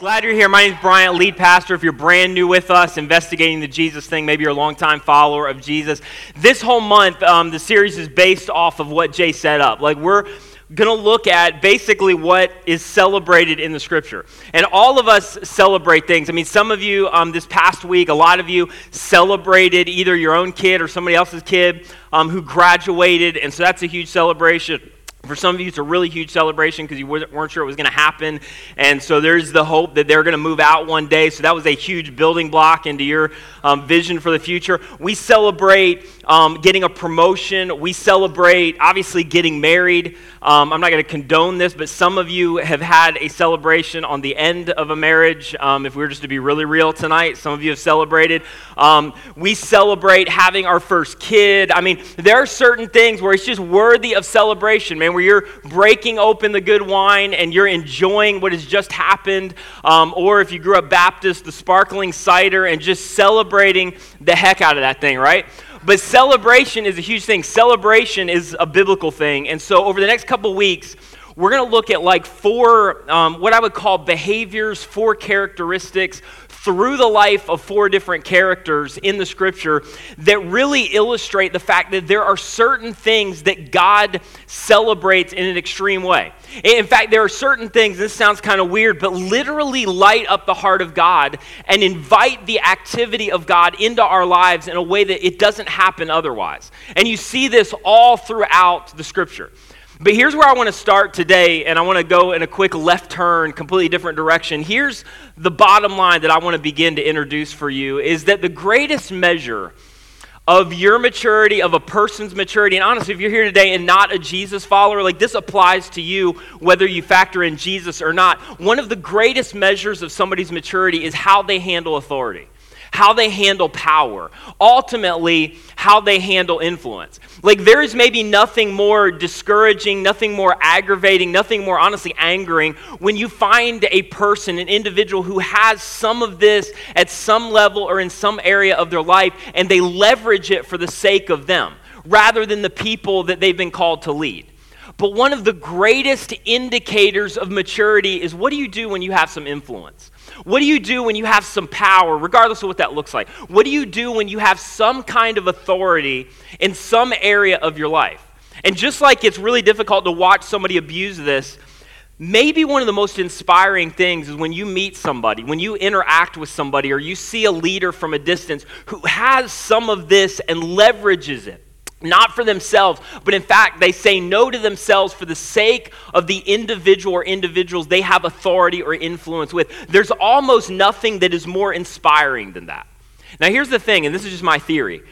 Glad you're here. My name is Bryant, lead pastor. If you're brand new with us, investigating the Jesus thing, maybe you're a longtime follower of Jesus. This whole month, um, the series is based off of what Jay set up. Like, we're going to look at basically what is celebrated in the scripture. And all of us celebrate things. I mean, some of you um, this past week, a lot of you celebrated either your own kid or somebody else's kid um, who graduated. And so that's a huge celebration. For some of you, it's a really huge celebration because you weren't sure it was going to happen. And so there's the hope that they're going to move out one day. So that was a huge building block into your um, vision for the future. We celebrate um, getting a promotion. We celebrate, obviously, getting married. Um, I'm not going to condone this, but some of you have had a celebration on the end of a marriage. Um, if we were just to be really real tonight, some of you have celebrated. Um, we celebrate having our first kid. I mean, there are certain things where it's just worthy of celebration, man, where you're breaking open the good wine and you're enjoying what has just happened. Um, or if you grew up Baptist, the sparkling cider and just celebrating the heck out of that thing, right? But celebration is a huge thing. Celebration is a biblical thing. And so over the next couple weeks, we're going to look at like four, um, what I would call behaviors, four characteristics through the life of four different characters in the scripture that really illustrate the fact that there are certain things that God celebrates in an extreme way. In fact, there are certain things, this sounds kind of weird, but literally light up the heart of God and invite the activity of God into our lives in a way that it doesn't happen otherwise. And you see this all throughout the scripture. But here's where I want to start today, and I want to go in a quick left turn, completely different direction. Here's the bottom line that I want to begin to introduce for you is that the greatest measure of your maturity, of a person's maturity, and honestly, if you're here today and not a Jesus follower, like this applies to you whether you factor in Jesus or not. One of the greatest measures of somebody's maturity is how they handle authority how they handle power, ultimately, how they handle influence. Like, there is maybe nothing more discouraging, nothing more aggravating, nothing more honestly angering when you find a person, an individual who has some of this at some level or in some area of their life, and they leverage it for the sake of them rather than the people that they've been called to lead. But one of the greatest indicators of maturity is what do you do when you have some influence? What do you do when you have some power, regardless of what that looks like? What do you do when you have some kind of authority in some area of your life? And just like it's really difficult to watch somebody abuse this, maybe one of the most inspiring things is when you meet somebody, when you interact with somebody, or you see a leader from a distance who has some of this and leverages it not for themselves, but in fact, they say no to themselves for the sake of the individual or individuals they have authority or influence with. There's almost nothing that is more inspiring than that. Now, here's the thing, and this is just my theory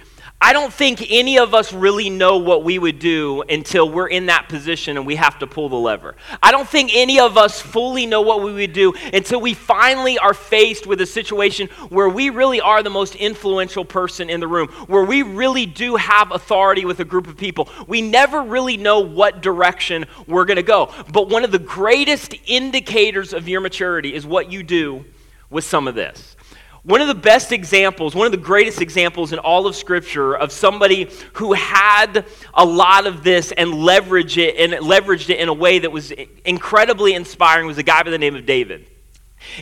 I don't think any of us really know what we would do until we're in that position and we have to pull the lever. I don't think any of us fully know what we would do until we finally are faced with a situation where we really are the most influential person in the room, where we really do have authority with a group of people. We never really know what direction we're going to go. But one of the greatest indicators of your maturity is what you do with some of this. One of the best examples, one of the greatest examples in all of Scripture of somebody who had a lot of this and leveraged it and leveraged it in a way that was incredibly inspiring was a guy by the name of David.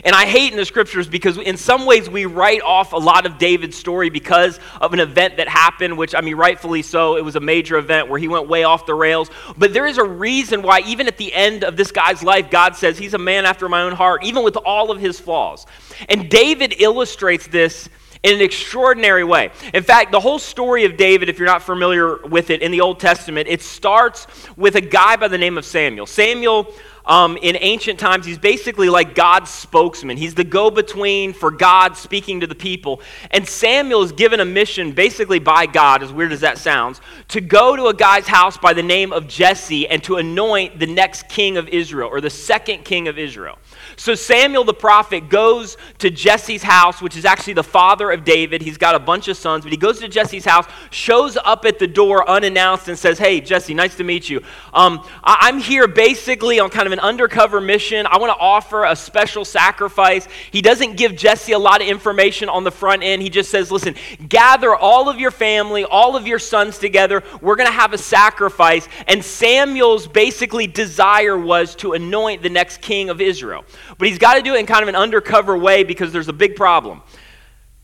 And I hate in the scriptures because, in some ways, we write off a lot of David's story because of an event that happened, which, I mean, rightfully so. It was a major event where he went way off the rails. But there is a reason why, even at the end of this guy's life, God says he's a man after my own heart, even with all of his flaws. And David illustrates this in an extraordinary way. In fact, the whole story of David, if you're not familiar with it in the Old Testament, it starts with a guy by the name of Samuel. Samuel um, in ancient times, he's basically like God's spokesman. He's the go between for God speaking to the people. And Samuel is given a mission, basically by God, as weird as that sounds, to go to a guy's house by the name of Jesse and to anoint the next king of Israel, or the second king of Israel. So Samuel the prophet goes to Jesse's house, which is actually the father of David. He's got a bunch of sons, but he goes to Jesse's house, shows up at the door unannounced, and says, Hey, Jesse, nice to meet you. Um, I- I'm here basically on kind of an undercover mission. I want to offer a special sacrifice. He doesn't give Jesse a lot of information on the front end. He just says, Listen, gather all of your family, all of your sons together. We're going to have a sacrifice. And Samuel's basically desire was to anoint the next king of Israel. But he's got to do it in kind of an undercover way because there's a big problem.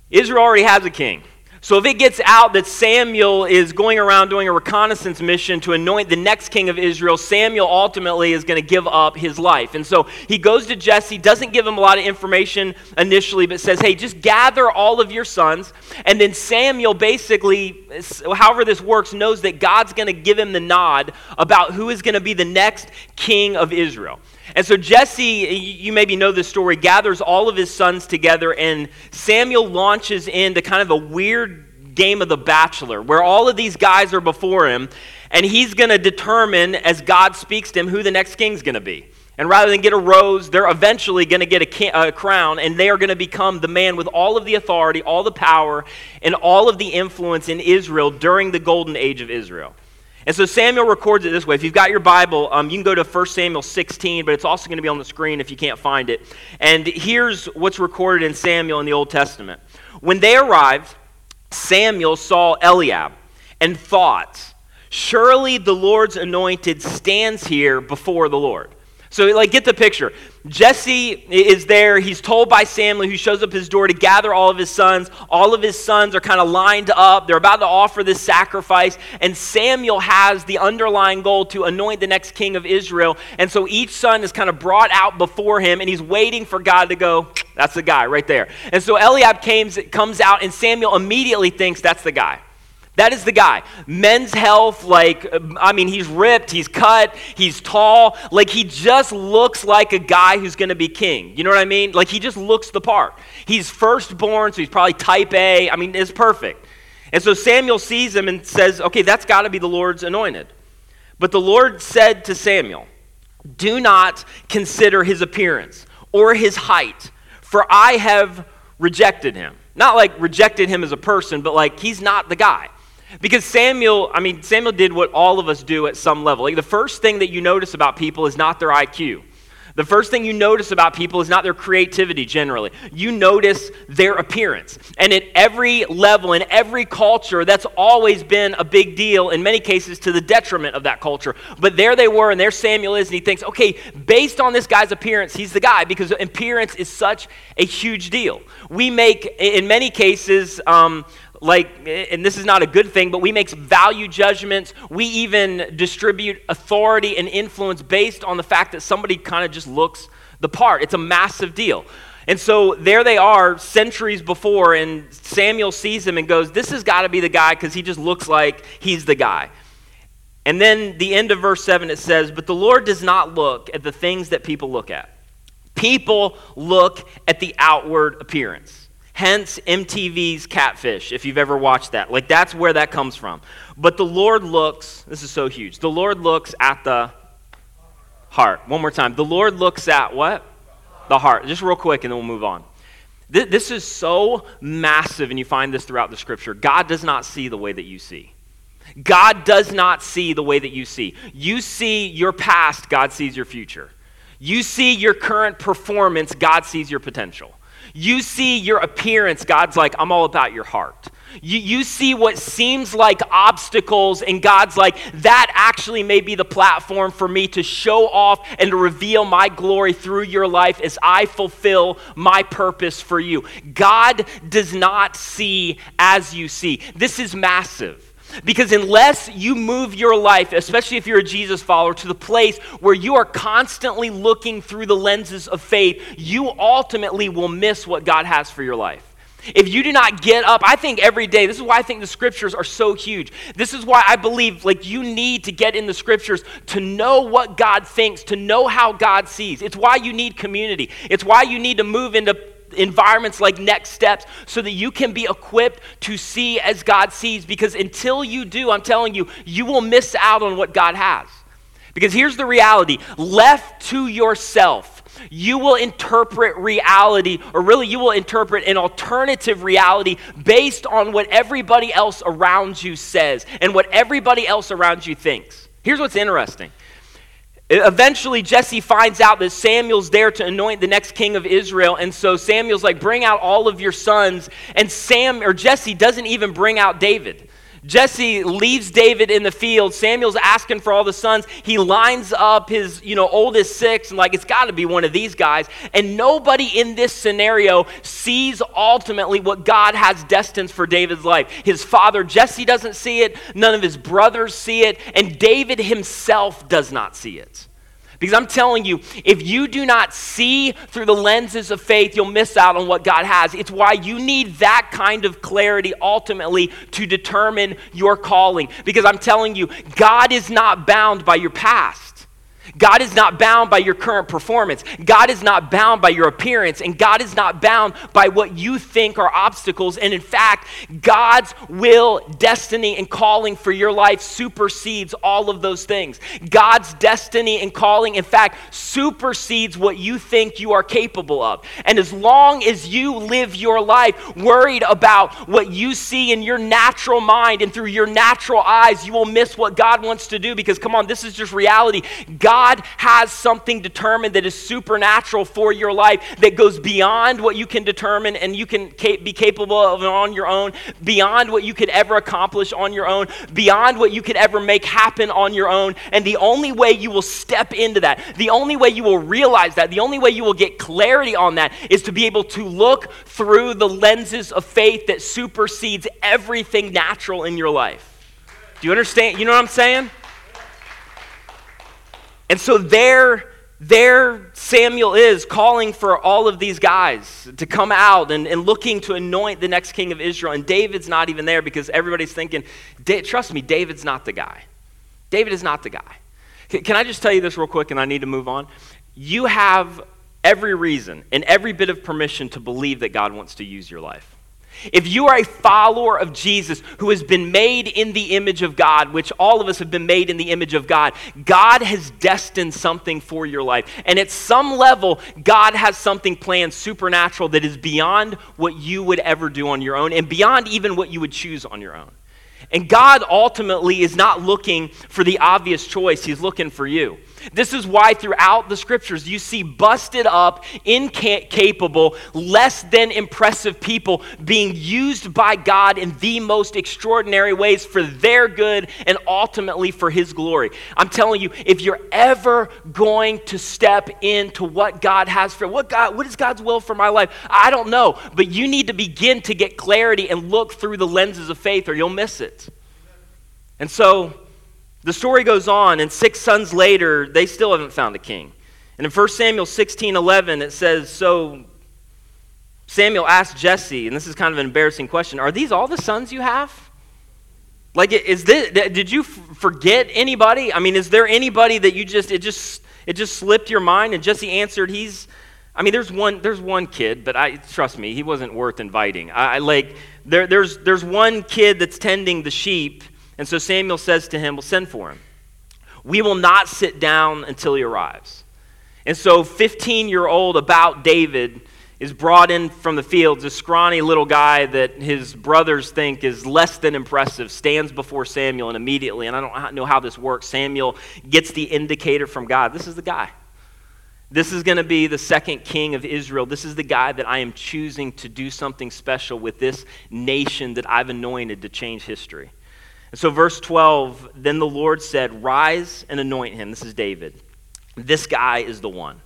Israel already has a king. So if it gets out that Samuel is going around doing a reconnaissance mission to anoint the next king of Israel, Samuel ultimately is going to give up his life. And so he goes to Jesse, doesn't give him a lot of information initially, but says, hey, just gather all of your sons. And then Samuel basically, however this works, knows that God's going to give him the nod about who is going to be the next king of Israel. And so Jesse, you maybe know this story, gathers all of his sons together, and Samuel launches into kind of a weird game of the bachelor where all of these guys are before him, and he's going to determine, as God speaks to him, who the next king's going to be. And rather than get a rose, they're eventually going to get a, a, crown, and they are going to become the man with all of the authority, all the power, and all of the influence in Israel during the golden age of Israel. And so Samuel records it this way. If you've got your Bible, um, you can go to 1 Samuel 16, but it's also going to be on the screen if you can't find it. And here's what's recorded in Samuel in the Old Testament. When they arrived, Samuel saw Eliab and thought, Surely the Lord's anointed stands here before the Lord. So, like, get the picture. Jesse is there. He's told by Samuel, who shows up his door to gather all of his sons. All of his sons are kind of lined up. They're about to offer this sacrifice. And Samuel has the underlying goal to anoint the next king of Israel. And so each son is kind of brought out before him, and he's waiting for God to go, that's the guy right there. And so Eliab comes out, and Samuel immediately thinks, that's the guy. That is the guy. Men's health, like, I mean, he's ripped, he's cut, he's tall. Like, he just looks like a guy who's going to be king. You know what I mean? Like, he just looks the part. He's firstborn, so he's probably type A. I mean, it's perfect. And so Samuel sees him and says, okay, that's got to be the Lord's anointed. But the Lord said to Samuel, do not consider his appearance or his height, for I have rejected him. Not like rejected him as a person, but like he's not the guy. Because Samuel, I mean, Samuel did what all of us do at some level. Like the first thing that you notice about people is not their IQ. The first thing you notice about people is not their creativity generally. You notice their appearance. And at every level, in every culture, that's always been a big deal, in many cases to the detriment of that culture. But there they were, and there Samuel is, and he thinks, okay, based on this guy's appearance, he's the guy, because appearance is such a huge deal. We make, in many cases, um, like, and this is not a good thing, but we make value judgments. We even distribute authority and influence based on the fact that somebody kind of just looks the part. It's a massive deal. And so there they are centuries before, and Samuel sees him and goes, This has got to be the guy because he just looks like he's the guy. And then the end of verse 7 it says, But the Lord does not look at the things that people look at. People look at the outward appearance. Hence MTV's Catfish, if you've ever watched that. Like, that's where that comes from. But the Lord looks, this is so huge. The Lord looks at the heart. One more time. The Lord looks at what? The heart. Just real quick, and then we'll move on. This is so massive, and you find this throughout the scripture. God does not see the way that you see. God does not see the way that you see. You see your past, God sees your future. You see your current performance, God sees your potential. You see your appearance, God's like, I'm all about your heart. You, you see what seems like obstacles, and God's like, that actually may be the platform for me to show off and to reveal my glory through your life as I fulfill my purpose for you. God does not see as you see. This is massive. Because unless you move your life, especially if you're a Jesus follower, to the place where you are constantly looking through the lenses of faith, you ultimately will miss what God has for your life. If you do not get up, I think every day, this is why I think the scriptures are so huge. This is why I believe like you need to get in the scriptures to know what God thinks, to know how God sees. It's why you need community. It's why you need to move into environments like Next Steps so that you can be equipped to see as God sees. Because until you do, I'm telling you, you will miss out on what God has. Because here's the reality left to yourself, you will interpret reality, or really, you will interpret an alternative reality based on what everybody else around you says and what everybody else around you thinks. Here's what's interesting Eventually, Jesse finds out that Samuel's there to anoint the next king of Israel. And so Samuel's like, bring out all of your sons. And Sam or Jesse doesn't even bring out David. Jesse leaves David in the field. Samuel's asking for all the sons. He lines up his, you know, oldest six and like it's got to be one of these guys. And nobody in this scenario sees ultimately what God has destined for David's life. His father Jesse doesn't see it, none of his brothers see it, and David himself does not see it. Because I'm telling you, if you do not see through the lenses of faith, you'll miss out on what God has. It's why you need that kind of clarity ultimately to determine your calling. Because I'm telling you, God is not bound by your past. God is not bound by your current performance. God is not bound by your appearance. And God is not bound by what you think are obstacles. And in fact, God's will, destiny, and calling for your life supersedes all of those things. God's destiny and calling, in fact, supersedes what you think you are capable of. And as long as you live your life worried about what you see in your natural mind and through your natural eyes, you will miss what God wants to do because, come on, this is just reality. God God has something determined that is supernatural for your life that goes beyond what you can determine and you can be capable of on your own, beyond what you could ever accomplish on your own, beyond what you could ever make happen on your own. And the only way you will step into that, the only way you will realize that, the only way you will get clarity on that is to be able to look through the lenses of faith that supersedes everything natural in your life. Do you understand? You know what I'm saying? And so there, there Samuel is calling for all of these guys to come out and, and looking to anoint the next king of Israel. And David's not even there because everybody's thinking, trust me, David's not the guy. David is not the guy. Can I just tell you this real quick and I need to move on? You have every reason and every bit of permission to believe that God wants to use your life. If you are a follower of Jesus who has been made in the image of God, which all of us have been made in the image of God, God has destined something for your life. And at some level, God has something planned supernatural that is beyond what you would ever do on your own and beyond even what you would choose on your own. And God ultimately is not looking for the obvious choice, He's looking for you. This is why throughout the scriptures you see busted up, incapable, less than impressive people being used by God in the most extraordinary ways for their good and ultimately for His glory. I'm telling you, if you're ever going to step into what God has for what God, what is God's will for my life? I don't know, but you need to begin to get clarity and look through the lenses of faith, or you'll miss it. And so the story goes on, and six sons later, they still haven't found a king. And in 1 Samuel 16 11, it says, So Samuel asked Jesse, and this is kind of an embarrassing question Are these all the sons you have? Like, is this, did you forget anybody? I mean, is there anybody that you just, it just, it just slipped your mind? And Jesse answered, He's, I mean, there's one, there's one kid, but I, trust me, he wasn't worth inviting. I, I like, there, there's, there's one kid that's tending the sheep and so Samuel says to him, Well, send for him. We will not sit down until he arrives. And so 15 year old about David is brought in from the fields. A scrawny little guy that his brothers think is less than impressive stands before Samuel, and immediately, and I don't know how this works, Samuel gets the indicator from God. This is the guy. This is going to be the second king of Israel. This is the guy that I am choosing to do something special with this nation that I've anointed to change history. And so, verse 12 then the Lord said, Rise and anoint him. This is David. This guy is the one.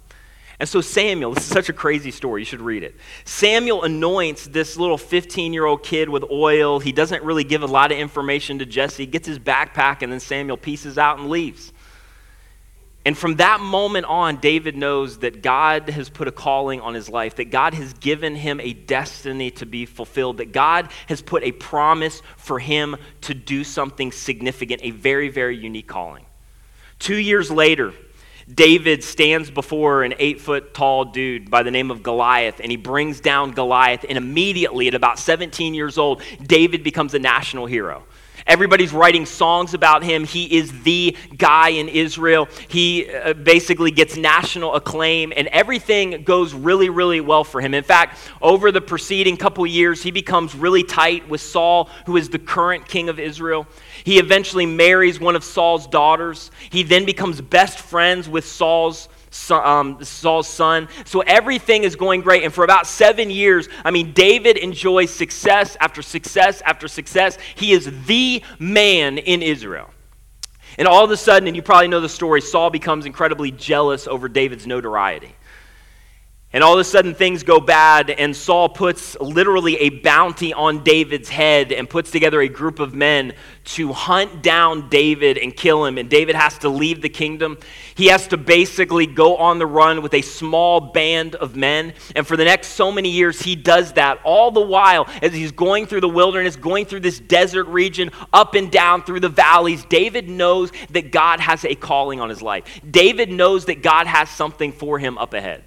And so, Samuel, this is such a crazy story. You should read it. Samuel anoints this little 15 year old kid with oil. He doesn't really give a lot of information to Jesse. Gets his backpack, and then Samuel pieces out and leaves. And from that moment on, David knows that God has put a calling on his life, that God has given him a destiny to be fulfilled, that God has put a promise for him to do something significant, a very, very unique calling. Two years later, David stands before an eight foot tall dude by the name of Goliath, and he brings down Goliath. And immediately, at about 17 years old, David becomes a national hero. Everybody's writing songs about him. He is the guy in Israel. He uh, basically gets national acclaim, and everything goes really, really well for him. In fact, over the preceding couple years, he becomes really tight with Saul, who is the current king of Israel. He eventually marries one of Saul's daughters. He then becomes best friends with Saul's um, Saul's son. So everything is going great. And for about seven years, I mean, David enjoys success after success after success. He is the man in Israel. And all of a sudden, and you probably know the story, Saul becomes incredibly jealous over David's notoriety. And all of a sudden, things go bad, and Saul puts literally a bounty on David's head and puts together a group of men to hunt down David and kill him. And David has to leave the kingdom. He has to basically go on the run with a small band of men. And for the next so many years, he does that all the while as he's going through the wilderness, going through this desert region, up and down through the valleys. David knows that God has a calling on his life, David knows that God has something for him up ahead.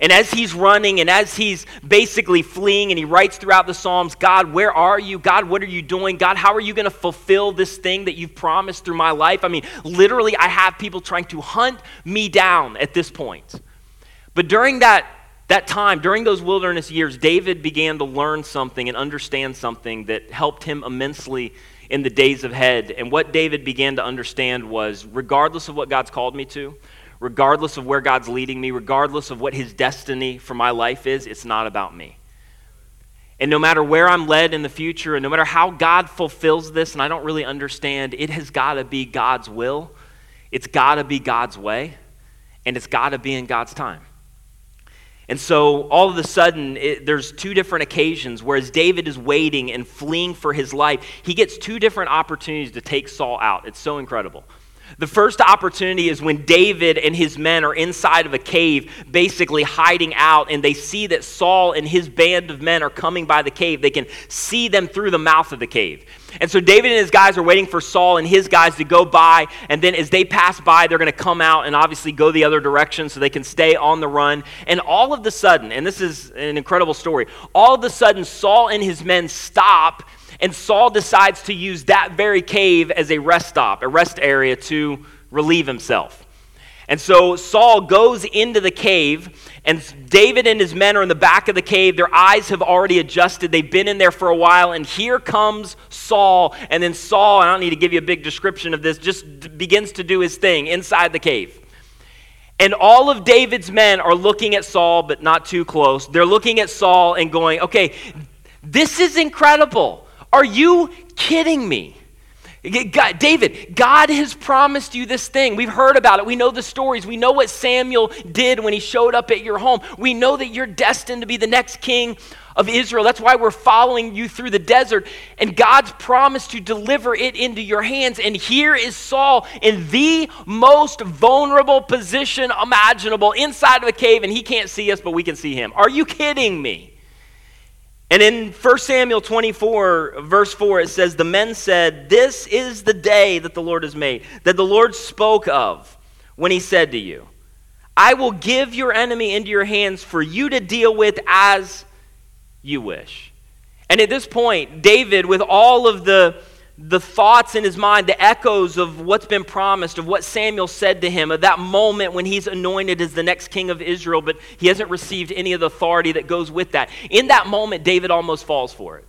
And as he's running and as he's basically fleeing, and he writes throughout the Psalms, God, where are you? God, what are you doing? God, how are you going to fulfill this thing that you've promised through my life? I mean, literally, I have people trying to hunt me down at this point. But during that, that time, during those wilderness years, David began to learn something and understand something that helped him immensely in the days ahead. And what David began to understand was regardless of what God's called me to, regardless of where God's leading me, regardless of what His destiny for my life is, it's not about me. And no matter where I'm led in the future, and no matter how God fulfills this, and I don't really understand, it has got to be God's will, it's got to be God's way, and it's got to be in God's time. And so all of a sudden, it, there's two different occasions. Whereas David is waiting and fleeing for his life, he gets two different opportunities to take Saul out. It's so incredible. The first opportunity is when David and his men are inside of a cave, basically hiding out, and they see that Saul and his band of men are coming by the cave. They can see them through the mouth of the cave. And so David and his guys are waiting for Saul and his guys to go by, and then as they pass by, they're going to come out and obviously go the other direction so they can stay on the run. And all of the sudden, and this is an incredible story, all of a sudden, Saul and his men stop and Saul decides to use that very cave as a rest stop, a rest area to relieve himself. And so Saul goes into the cave, and David and his men are in the back of the cave. Their eyes have already adjusted. They've been in there for a while, and here comes Saul. And then Saul, I don't need to give you a big description of this, just begins to do his thing inside the cave. And all of David's men are looking at Saul, but not too close. They're looking at Saul and going, okay, this is incredible. Are you kidding me? God, David, God has promised you this thing. We've heard about it. We know the stories. We know what Samuel did when he showed up at your home. We know that you're destined to be the next king of Israel. That's why we're following you through the desert. And God's promised to deliver it into your hands. And here is Saul in the most vulnerable position imaginable inside of a cave, and he can't see us, but we can see him. Are you kidding me? And in 1 Samuel 24, verse 4, it says, The men said, This is the day that the Lord has made, that the Lord spoke of when he said to you, I will give your enemy into your hands for you to deal with as you wish. And at this point, David, with all of the the thoughts in his mind, the echoes of what's been promised, of what Samuel said to him, of that moment when he's anointed as the next king of Israel, but he hasn't received any of the authority that goes with that. In that moment, David almost falls for it.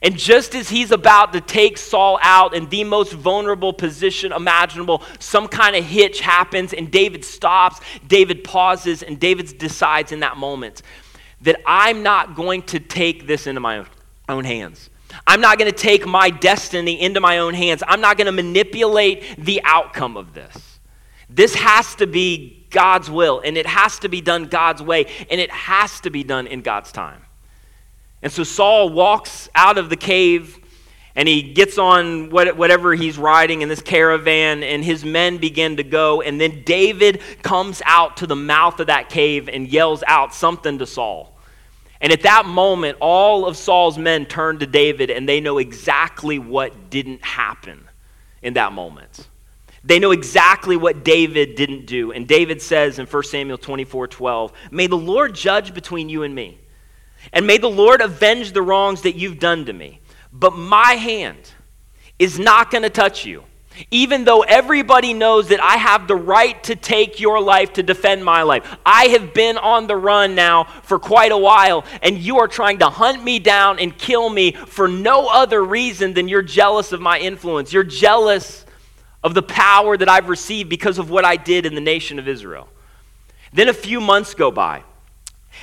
And just as he's about to take Saul out in the most vulnerable position imaginable, some kind of hitch happens and David stops, David pauses, and David decides in that moment that I'm not going to take this into my own hands. I'm not going to take my destiny into my own hands. I'm not going to manipulate the outcome of this. This has to be God's will, and it has to be done God's way, and it has to be done in God's time. And so Saul walks out of the cave and he gets on whatever he's riding in this caravan, and his men begin to go. And then David comes out to the mouth of that cave and yells out something to Saul. And at that moment, all of Saul's men turn to David and they know exactly what didn't happen in that moment. They know exactly what David didn't do. And David says in 1 Samuel 24 12, May the Lord judge between you and me, and may the Lord avenge the wrongs that you've done to me. But my hand is not going to touch you even though everybody knows that I have the right to take your life to defend my life. I have been on the run now for quite a while, and you are trying to hunt me down and kill me for no other reason than you're jealous of my influence. You're jealous of the power that I've received because of what I did in the nation of Israel. Then a few months go by.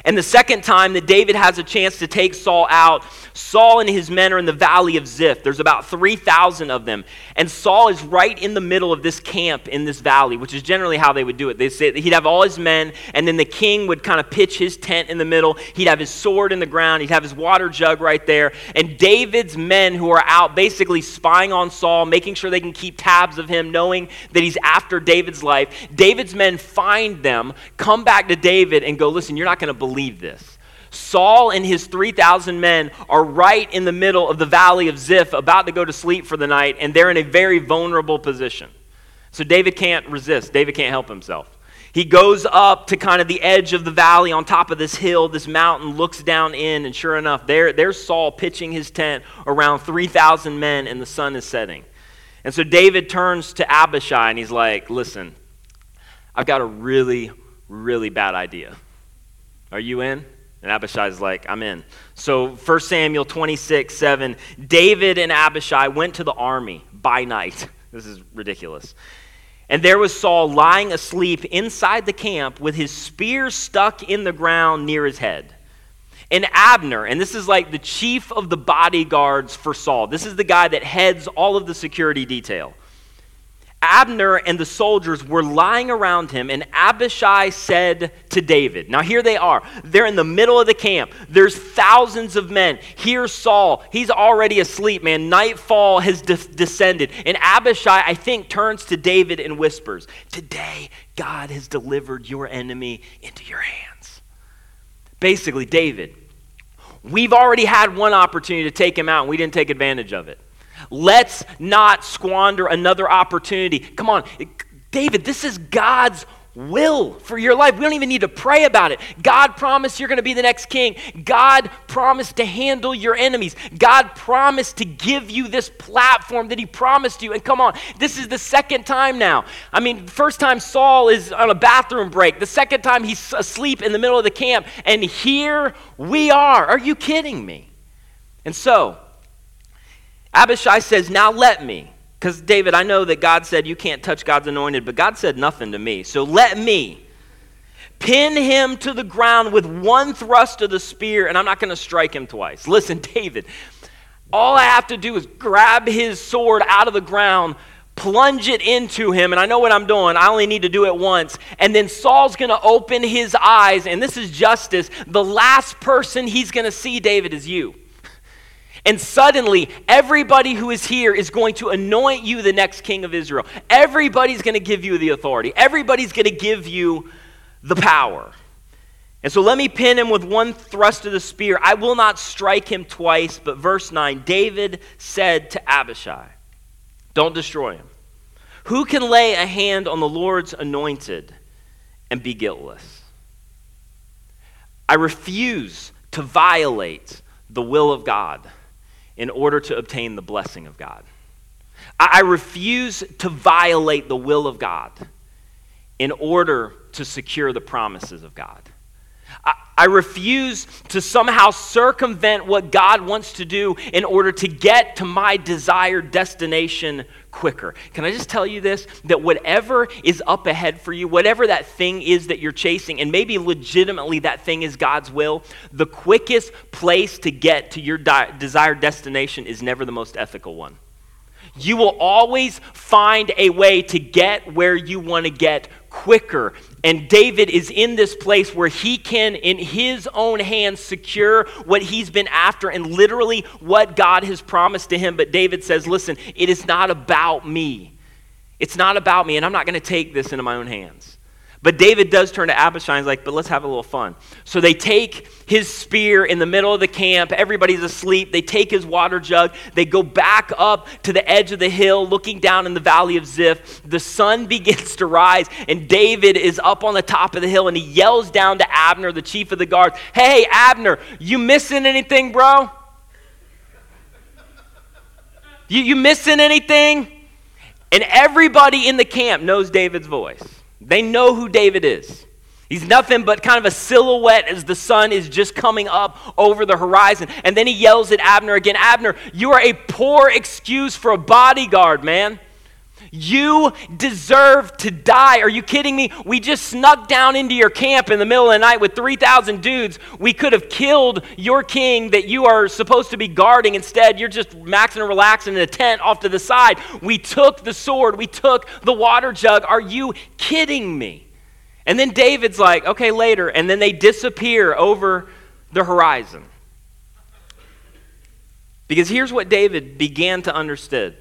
And the second time that David has a chance to take Saul out, Saul and his men are in the valley of Ziph. There's about 3,000 of them. And Saul is right in the middle of this camp in this valley, which is generally how they would do it. They say he'd have all his men, and then the king would kind of pitch his tent in the middle. He'd have his sword in the ground, he'd have his water jug right there. And David's men who are out basically spying on Saul, making sure they can keep tabs of him, knowing that he's after David's life. David's men find them, come back to David, and go, Listen, you're not going to believe this. Saul and his 3,000 men are right in the middle of the valley of Ziph, about to go to sleep for the night, and they're in a very vulnerable position. So David can't resist. David can't help himself. He goes up to kind of the edge of the valley on top of this hill, this mountain, looks down in, and sure enough, there, there's Saul pitching his tent around 3,000 men, and the sun is setting. And so David turns to Abishai and he's like, Listen, I've got a really, really bad idea. Are you in? And Abishai's like, I'm in. So 1 Samuel 26, 7, David and Abishai went to the army by night. This is ridiculous. And there was Saul lying asleep inside the camp with his spear stuck in the ground near his head. And Abner, and this is like the chief of the bodyguards for Saul, this is the guy that heads all of the security detail. Abner and the soldiers were lying around him, and Abishai said to David, Now here they are. They're in the middle of the camp. There's thousands of men. Here's Saul. He's already asleep, man. Nightfall has de- descended. And Abishai, I think, turns to David and whispers, Today, God has delivered your enemy into your hands. Basically, David, we've already had one opportunity to take him out, and we didn't take advantage of it. Let's not squander another opportunity. Come on, David, this is God's will for your life. We don't even need to pray about it. God promised you're going to be the next king. God promised to handle your enemies. God promised to give you this platform that He promised you. And come on, this is the second time now. I mean, first time Saul is on a bathroom break, the second time he's asleep in the middle of the camp, and here we are. Are you kidding me? And so, Abishai says, Now let me. Because, David, I know that God said you can't touch God's anointed, but God said nothing to me. So let me pin him to the ground with one thrust of the spear, and I'm not going to strike him twice. Listen, David, all I have to do is grab his sword out of the ground, plunge it into him, and I know what I'm doing. I only need to do it once. And then Saul's going to open his eyes, and this is justice. The last person he's going to see, David, is you. And suddenly, everybody who is here is going to anoint you the next king of Israel. Everybody's going to give you the authority, everybody's going to give you the power. And so let me pin him with one thrust of the spear. I will not strike him twice. But verse 9 David said to Abishai, Don't destroy him. Who can lay a hand on the Lord's anointed and be guiltless? I refuse to violate the will of God in order to obtain the blessing of God. I refuse to violate the will of God in order to secure the promises of God. I refuse to somehow circumvent what God wants to do in order to get to my desired destination quicker. Can I just tell you this? That whatever is up ahead for you, whatever that thing is that you're chasing, and maybe legitimately that thing is God's will, the quickest place to get to your di- desired destination is never the most ethical one. You will always find a way to get where you want to get quicker. And David is in this place where he can, in his own hands, secure what he's been after and literally what God has promised to him. But David says, Listen, it is not about me. It's not about me, and I'm not going to take this into my own hands. But David does turn to Abishai and is like, but let's have a little fun. So they take his spear in the middle of the camp. Everybody's asleep. They take his water jug. They go back up to the edge of the hill, looking down in the valley of Ziph. The sun begins to rise, and David is up on the top of the hill, and he yells down to Abner, the chief of the guards, Hey, Abner, you missing anything, bro? You, you missing anything? And everybody in the camp knows David's voice. They know who David is. He's nothing but kind of a silhouette as the sun is just coming up over the horizon. And then he yells at Abner again Abner, you are a poor excuse for a bodyguard, man. You deserve to die. Are you kidding me? We just snuck down into your camp in the middle of the night with 3,000 dudes. We could have killed your king that you are supposed to be guarding. Instead, you're just maxing and relaxing in a tent off to the side. We took the sword, we took the water jug. Are you kidding me? And then David's like, okay, later. And then they disappear over the horizon. Because here's what David began to understand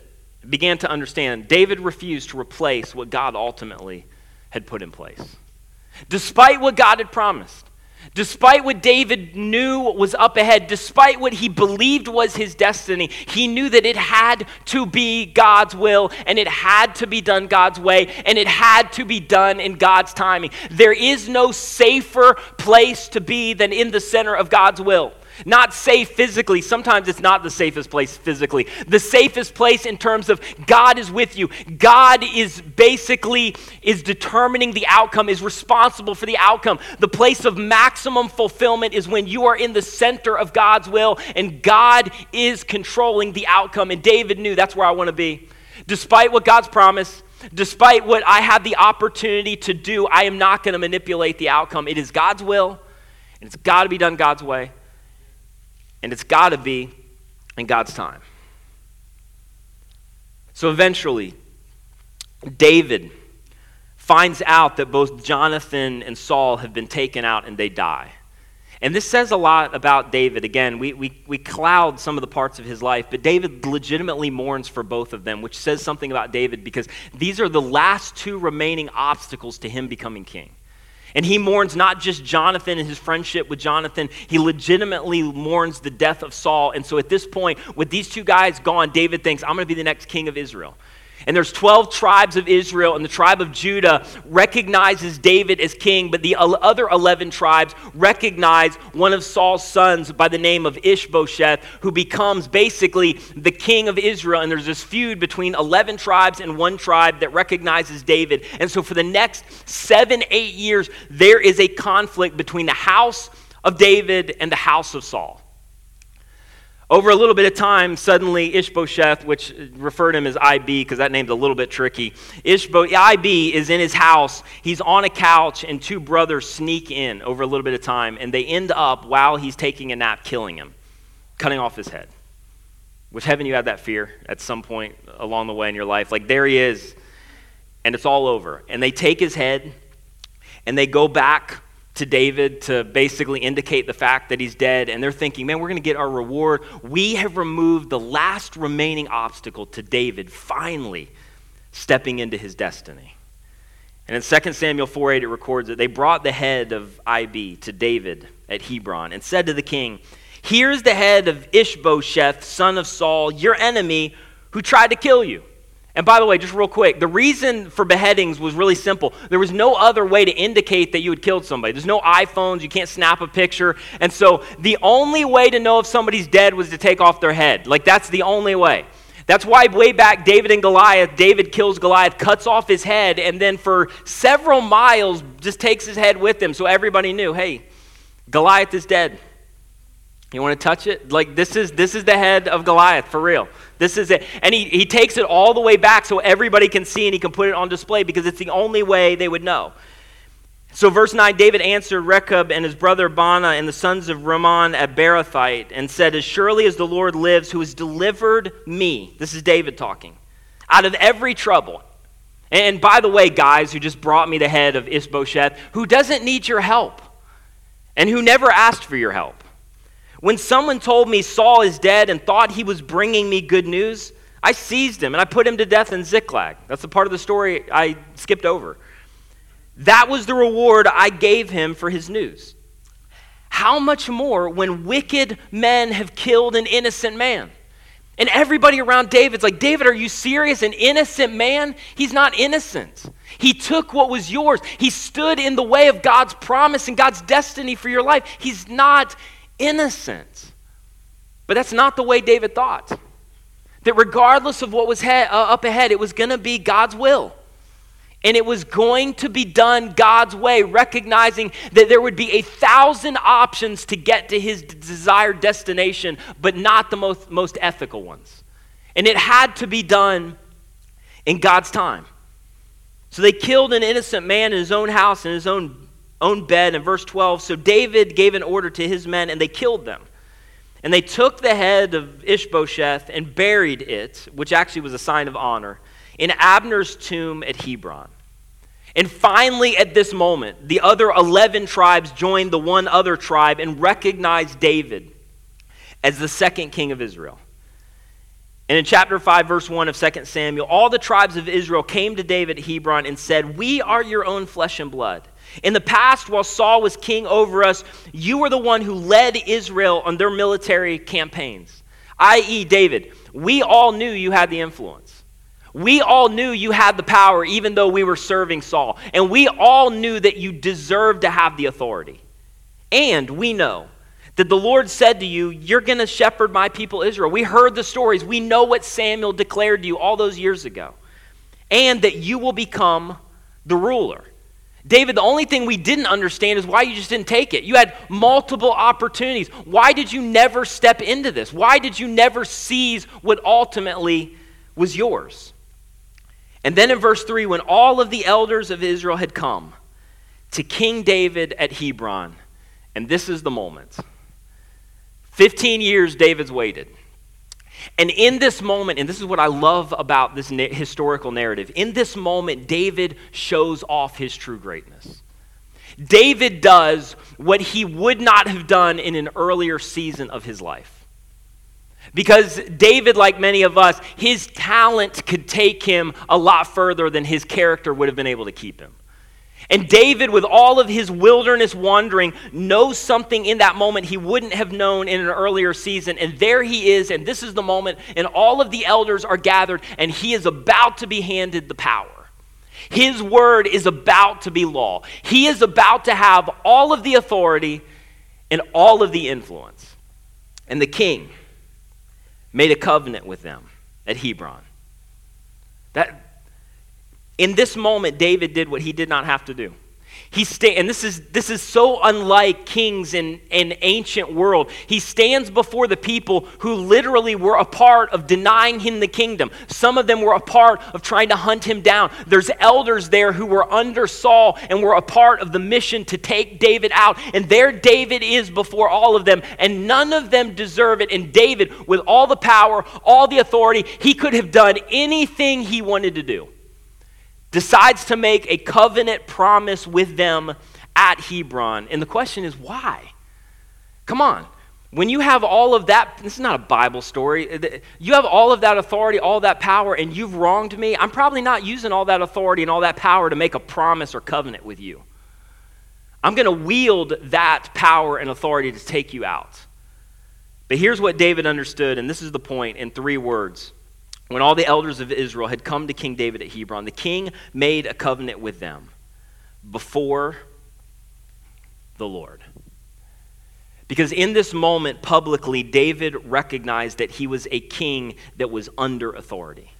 began to understand David refused to replace what God ultimately had put in place. Despite what God had promised, despite what David knew was up ahead, despite what he believed was his destiny, he knew that it had to be God's will and it had to be done God's way and it had to be done in God's timing. There is no safer place to be than in the center of God's will. Not safe physically. Sometimes it's not the safest place physically. The safest place in terms of God is with you. God is basically is determining the outcome, is responsible for the outcome. The place of maximum fulfillment is when you are in the center of God's will and God is controlling the outcome. And David knew that's where I want to be. Despite what God's promised, despite what I have the opportunity to do, I am not going to manipulate the outcome. It is God's will, and it's got to be done God's way and it's got to be in God's time. So eventually, David finds out that both Jonathan and Saul have been taken out and they die. And this says a lot about David. Again, we, we, we cloud some of the parts of his life, but David legitimately mourns for both of them, which says something about David because these are the last two remaining obstacles to him becoming king. And he mourns not just Jonathan and his friendship with Jonathan, he legitimately mourns the death of Saul. And so at this point, with these two guys gone, David thinks, I'm going to be the next king of Israel. And there's 12 tribes of Israel, and the tribe of Judah recognizes David as king, but the other 11 tribes recognize one of Saul's sons by the name of Ishbosheth, who becomes basically the king of Israel. And there's this feud between 11 tribes and one tribe that recognizes David. And so for the next seven, eight years, there is a conflict between the house of David and the house of Saul. Over a little bit of time, suddenly Ishbosheth, which referred to him as IB because that name's a little bit tricky, Ishbo, IB is in his house. He's on a couch, and two brothers sneak in over a little bit of time, and they end up, while he's taking a nap, killing him, cutting off his head. Which, haven't you had that fear at some point along the way in your life? Like, there he is, and it's all over. And they take his head, and they go back to David to basically indicate the fact that he's dead, and they're thinking, man, we're going to get our reward. We have removed the last remaining obstacle to David finally stepping into his destiny. And in 2 Samuel 4 8, it records that they brought the head of IB to David at Hebron and said to the king, Here's the head of Ishbosheth, son of Saul, your enemy, who tried to kill you. And by the way, just real quick, the reason for beheadings was really simple. There was no other way to indicate that you had killed somebody. There's no iPhones, you can't snap a picture. And so the only way to know if somebody's dead was to take off their head. Like, that's the only way. That's why, way back, David and Goliath, David kills Goliath, cuts off his head, and then for several miles just takes his head with him so everybody knew hey, Goliath is dead. You want to touch it? Like, this is, this is the head of Goliath, for real. This is it. And he, he takes it all the way back so everybody can see and he can put it on display because it's the only way they would know. So, verse 9 David answered Rechab and his brother Baanah and the sons of Rimmon at Beerothite and said, As surely as the Lord lives, who has delivered me, this is David talking, out of every trouble. And by the way, guys who just brought me the head of Ishbosheth, who doesn't need your help and who never asked for your help. When someone told me Saul is dead and thought he was bringing me good news, I seized him and I put him to death in Ziklag. That's the part of the story I skipped over. That was the reward I gave him for his news. How much more when wicked men have killed an innocent man? And everybody around David's like, David, are you serious? An innocent man? He's not innocent. He took what was yours. He stood in the way of God's promise and God's destiny for your life. He's not innocent. But that's not the way David thought. That regardless of what was he- uh, up ahead, it was going to be God's will. And it was going to be done God's way, recognizing that there would be a thousand options to get to his desired destination, but not the most, most ethical ones. And it had to be done in God's time. So they killed an innocent man in his own house, in his own, own bed. In verse 12, so David gave an order to his men, and they killed them. And they took the head of Ishbosheth and buried it, which actually was a sign of honor, in Abner's tomb at Hebron. And finally, at this moment, the other 11 tribes joined the one other tribe and recognized David as the second king of Israel. And in chapter 5, verse 1 of 2 Samuel, all the tribes of Israel came to David at Hebron and said, We are your own flesh and blood. In the past, while Saul was king over us, you were the one who led Israel on their military campaigns, i.e., David. We all knew you had the influence. We all knew you had the power, even though we were serving Saul. And we all knew that you deserved to have the authority. And we know that the Lord said to you, You're going to shepherd my people Israel. We heard the stories. We know what Samuel declared to you all those years ago. And that you will become the ruler. David, the only thing we didn't understand is why you just didn't take it. You had multiple opportunities. Why did you never step into this? Why did you never seize what ultimately was yours? And then in verse 3, when all of the elders of Israel had come to King David at Hebron, and this is the moment 15 years David's waited. And in this moment, and this is what I love about this na- historical narrative, in this moment, David shows off his true greatness. David does what he would not have done in an earlier season of his life. Because David, like many of us, his talent could take him a lot further than his character would have been able to keep him. And David, with all of his wilderness wandering, knows something in that moment he wouldn't have known in an earlier season. And there he is, and this is the moment, and all of the elders are gathered, and he is about to be handed the power. His word is about to be law. He is about to have all of the authority and all of the influence. And the king made a covenant with them at Hebron. That, in this moment, David did what he did not have to do. He sta- and this is, this is so unlike kings in an ancient world. He stands before the people who literally were a part of denying him the kingdom. Some of them were a part of trying to hunt him down. There's elders there who were under Saul and were a part of the mission to take David out. And there David is before all of them, and none of them deserve it. And David, with all the power, all the authority, he could have done anything he wanted to do decides to make a covenant promise with them at Hebron. And the question is, why? Come on. When you have all of that, this is not a Bible story. You have all of that authority, all that power, and you've wronged me. I'm probably not using all that authority and all that power to make a promise or covenant with you. I'm going to wield that power and authority to take you out. But here's what David understood, and this is the point in three words when all the elders of Israel had come to King David at Hebron, the king made a covenant with them before the Lord. Because in this moment, publicly, David recognized that he was a king that was under authority.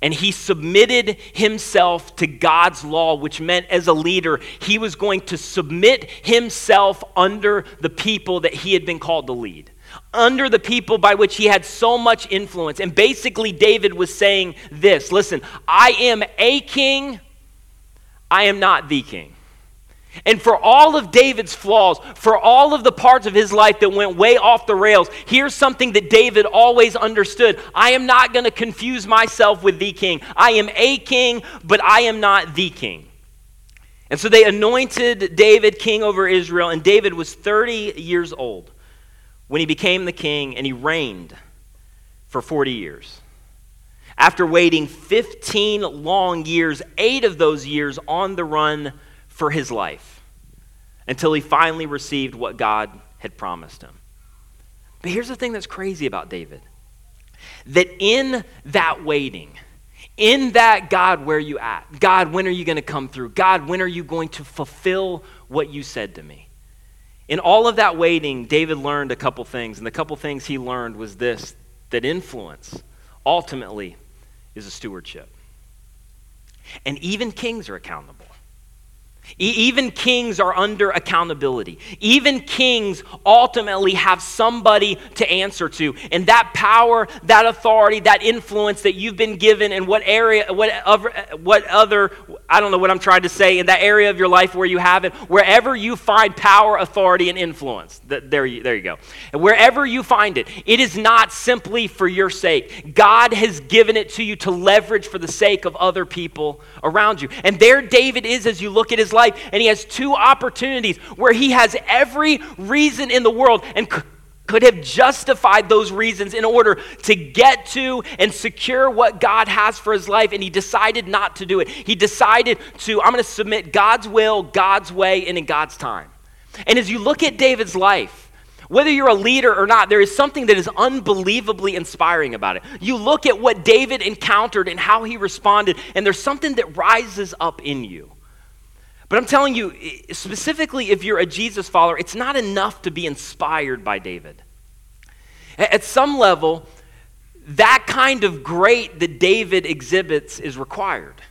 And he submitted himself to God's law, which meant as a leader, he was going to submit himself under the people that he had been called to lead under the people by which he had so much influence. And basically, David was saying this listen, I am a king, I am not the king. And for all of David's flaws, for all of the parts of his life that went way off the rails, here's something that David always understood I am not going to confuse myself with the king. I am a king, but I am not the king. And so they anointed David king over Israel, and David was 30 years old when he became the king and he reigned for 40 years. After waiting 15 long years, eight of those years on the run for his life, until he finally received what God had promised him. But here's the thing that's crazy about David that in that waiting, in that God, where are you at? God, when are you going to come through? God, when are you going to fulfill what you said to me? In all of that waiting, David learned a couple things. And the couple things he learned was this that influence ultimately is a stewardship. And even kings are accountable. Even kings are under accountability. Even kings ultimately have somebody to answer to. And that power, that authority, that influence that you've been given in what area, what other, what other, I don't know what I'm trying to say, in that area of your life where you have it, wherever you find power, authority, and influence, there you, there you go. And wherever you find it, it is not simply for your sake. God has given it to you to leverage for the sake of other people around you. And there David is as you look at his life life, and he has two opportunities where he has every reason in the world and could have justified those reasons in order to get to and secure what God has for his life, and he decided not to do it. He decided to, I'm going to submit God's will, God's way, and in God's time. And as you look at David's life, whether you're a leader or not, there is something that is unbelievably inspiring about it. You look at what David encountered and how he responded, and there's something that rises up in you. But I'm telling you, specifically if you're a Jesus follower, it's not enough to be inspired by David. At some level, that kind of great that David exhibits is required.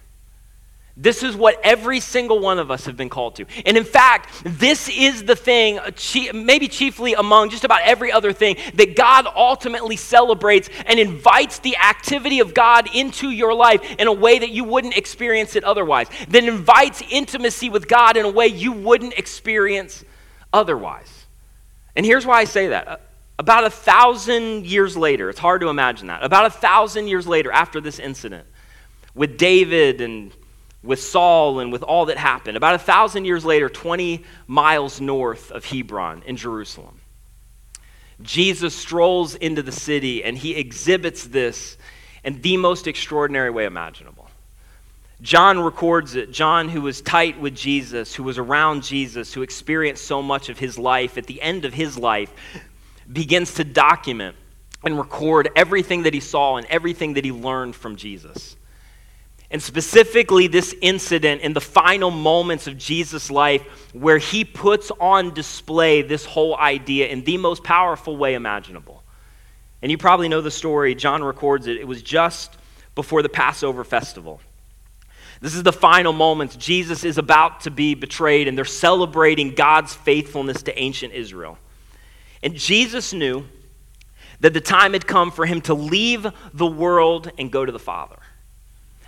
This is what every single one of us have been called to. And in fact, this is the thing, maybe chiefly among just about every other thing, that God ultimately celebrates and invites the activity of God into your life in a way that you wouldn't experience it otherwise, that invites intimacy with God in a way you wouldn't experience otherwise. And here's why I say that. Uh, about a thousand years later, it's hard to imagine that, about a thousand years later after this incident with David and with Saul and with all that happened. About a thousand years later, 20 miles north of Hebron in Jerusalem, Jesus strolls into the city and he exhibits this in the most extraordinary way imaginable. John records it. John, who was tight with Jesus, who was around Jesus, who experienced so much of his life, at the end of his life, begins to document and record everything that he saw and everything that he learned from Jesus. And specifically, this incident in the final moments of Jesus' life, where he puts on display this whole idea in the most powerful way imaginable. And you probably know the story. John records it. It was just before the Passover festival. This is the final moments. Jesus is about to be betrayed, and they're celebrating God's faithfulness to ancient Israel. And Jesus knew that the time had come for him to leave the world and go to the Father.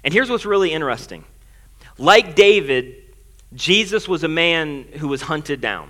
And here's what's really interesting like David, Jesus was a man who was hunted down.